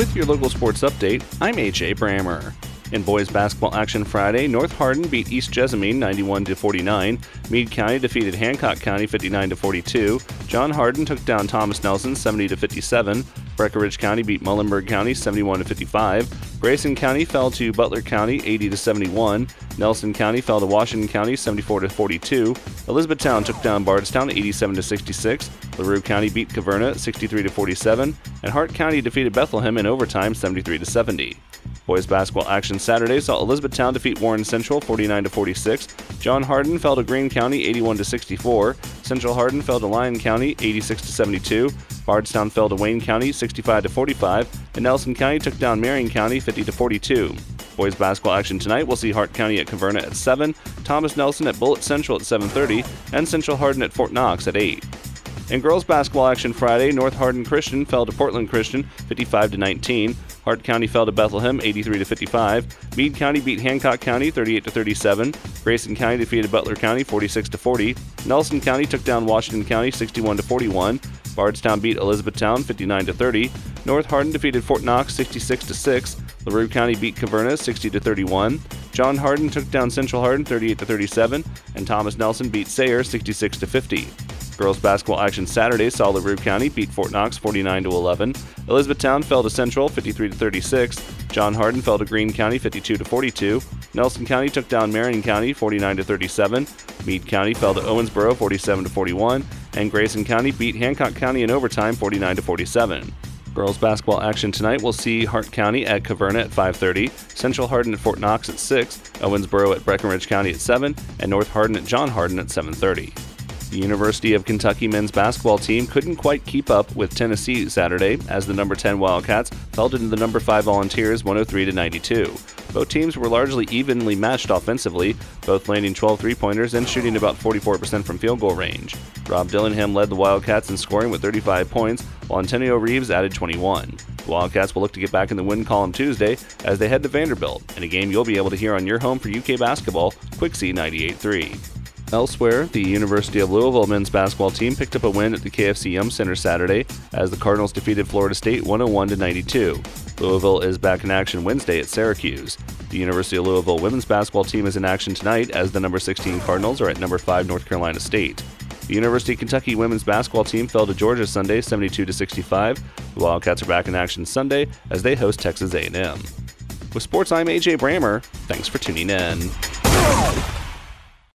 with your local sports update, I'm AJ Brammer. In boys basketball action Friday, North Hardin beat East Jessamine 91 to 49. Meade County defeated Hancock County 59 to 42. John Hardin took down Thomas Nelson 70 to 57. Breckinridge County beat Muhlenberg County 71 to 55. Grayson County fell to Butler County 80 to 71. Nelson County fell to Washington County 74 to 42. Elizabethtown took down Bardstown 87 to 66. LaRue County beat Caverna 63 to 47, and Hart County defeated Bethlehem in overtime 73 to 70. Boys basketball action Saturday saw Elizabethtown defeat Warren Central 49 to 46. John Hardin fell to Green County 81 to 64. Central Hardin fell to Lyon County 86 to 72. Bardstown fell to Wayne County 65 to 45, and Nelson County took down Marion County 50 to 42. Boys basketball action tonight will see Hart County at Caverna at 7, Thomas Nelson at Bullitt Central at 7:30, and Central Hardin at Fort Knox at 8. In girls basketball action Friday, North Hardin Christian fell to Portland Christian 55 to 19. Hart County fell to Bethlehem 83 to 55. Meade County beat Hancock County 38 to 37. Grayson County defeated Butler County 46 to 40. Nelson County took down Washington County 61 to 41. Bardstown beat Elizabethtown 59 to 30. North Hardin defeated Fort Knox 66 to 6. LaRue County beat Caverna 60 to 31. John Hardin took down Central Hardin 38 to 37, and Thomas Nelson beat Sayre 66 to 50. Girls basketball action Saturday saw LaRue County beat Fort Knox 49 to 11. Elizabethtown fell to Central 53 to 36. John Hardin fell to Green County 52 to 42. Nelson County took down Marion County 49 to 37. Meade County fell to Owensboro 47 to 41, and Grayson County beat Hancock County in overtime 49 to 47. Girls basketball action tonight will see Hart County at Caverna at 5:30, Central Hardin at Fort Knox at 6, Owensboro at Breckinridge County at 7, and North Hardin at John Hardin at 7:30. The University of Kentucky men's basketball team couldn't quite keep up with Tennessee Saturday as the number 10 Wildcats fell to the number 5 Volunteers 103 to 92. Both teams were largely evenly matched offensively, both landing 12 three-pointers and shooting about 44% from field goal range. Rob Dillingham led the Wildcats in scoring with 35 points, while Antonio Reeves added 21. The Wildcats will look to get back in the win column Tuesday as they head to Vanderbilt, in a game you'll be able to hear on your home for UK basketball, Quixie 98.3. Elsewhere, the University of Louisville men's basketball team picked up a win at the KFC Yum Center Saturday as the Cardinals defeated Florida State 101 to 92. Louisville is back in action Wednesday at Syracuse. The University of Louisville women's basketball team is in action tonight as the number 16 Cardinals are at number 5 North Carolina State. The University of Kentucky women's basketball team fell to Georgia Sunday 72 to 65. The Wildcats are back in action Sunday as they host Texas A&M. With sports, I'm AJ Brammer. Thanks for tuning in.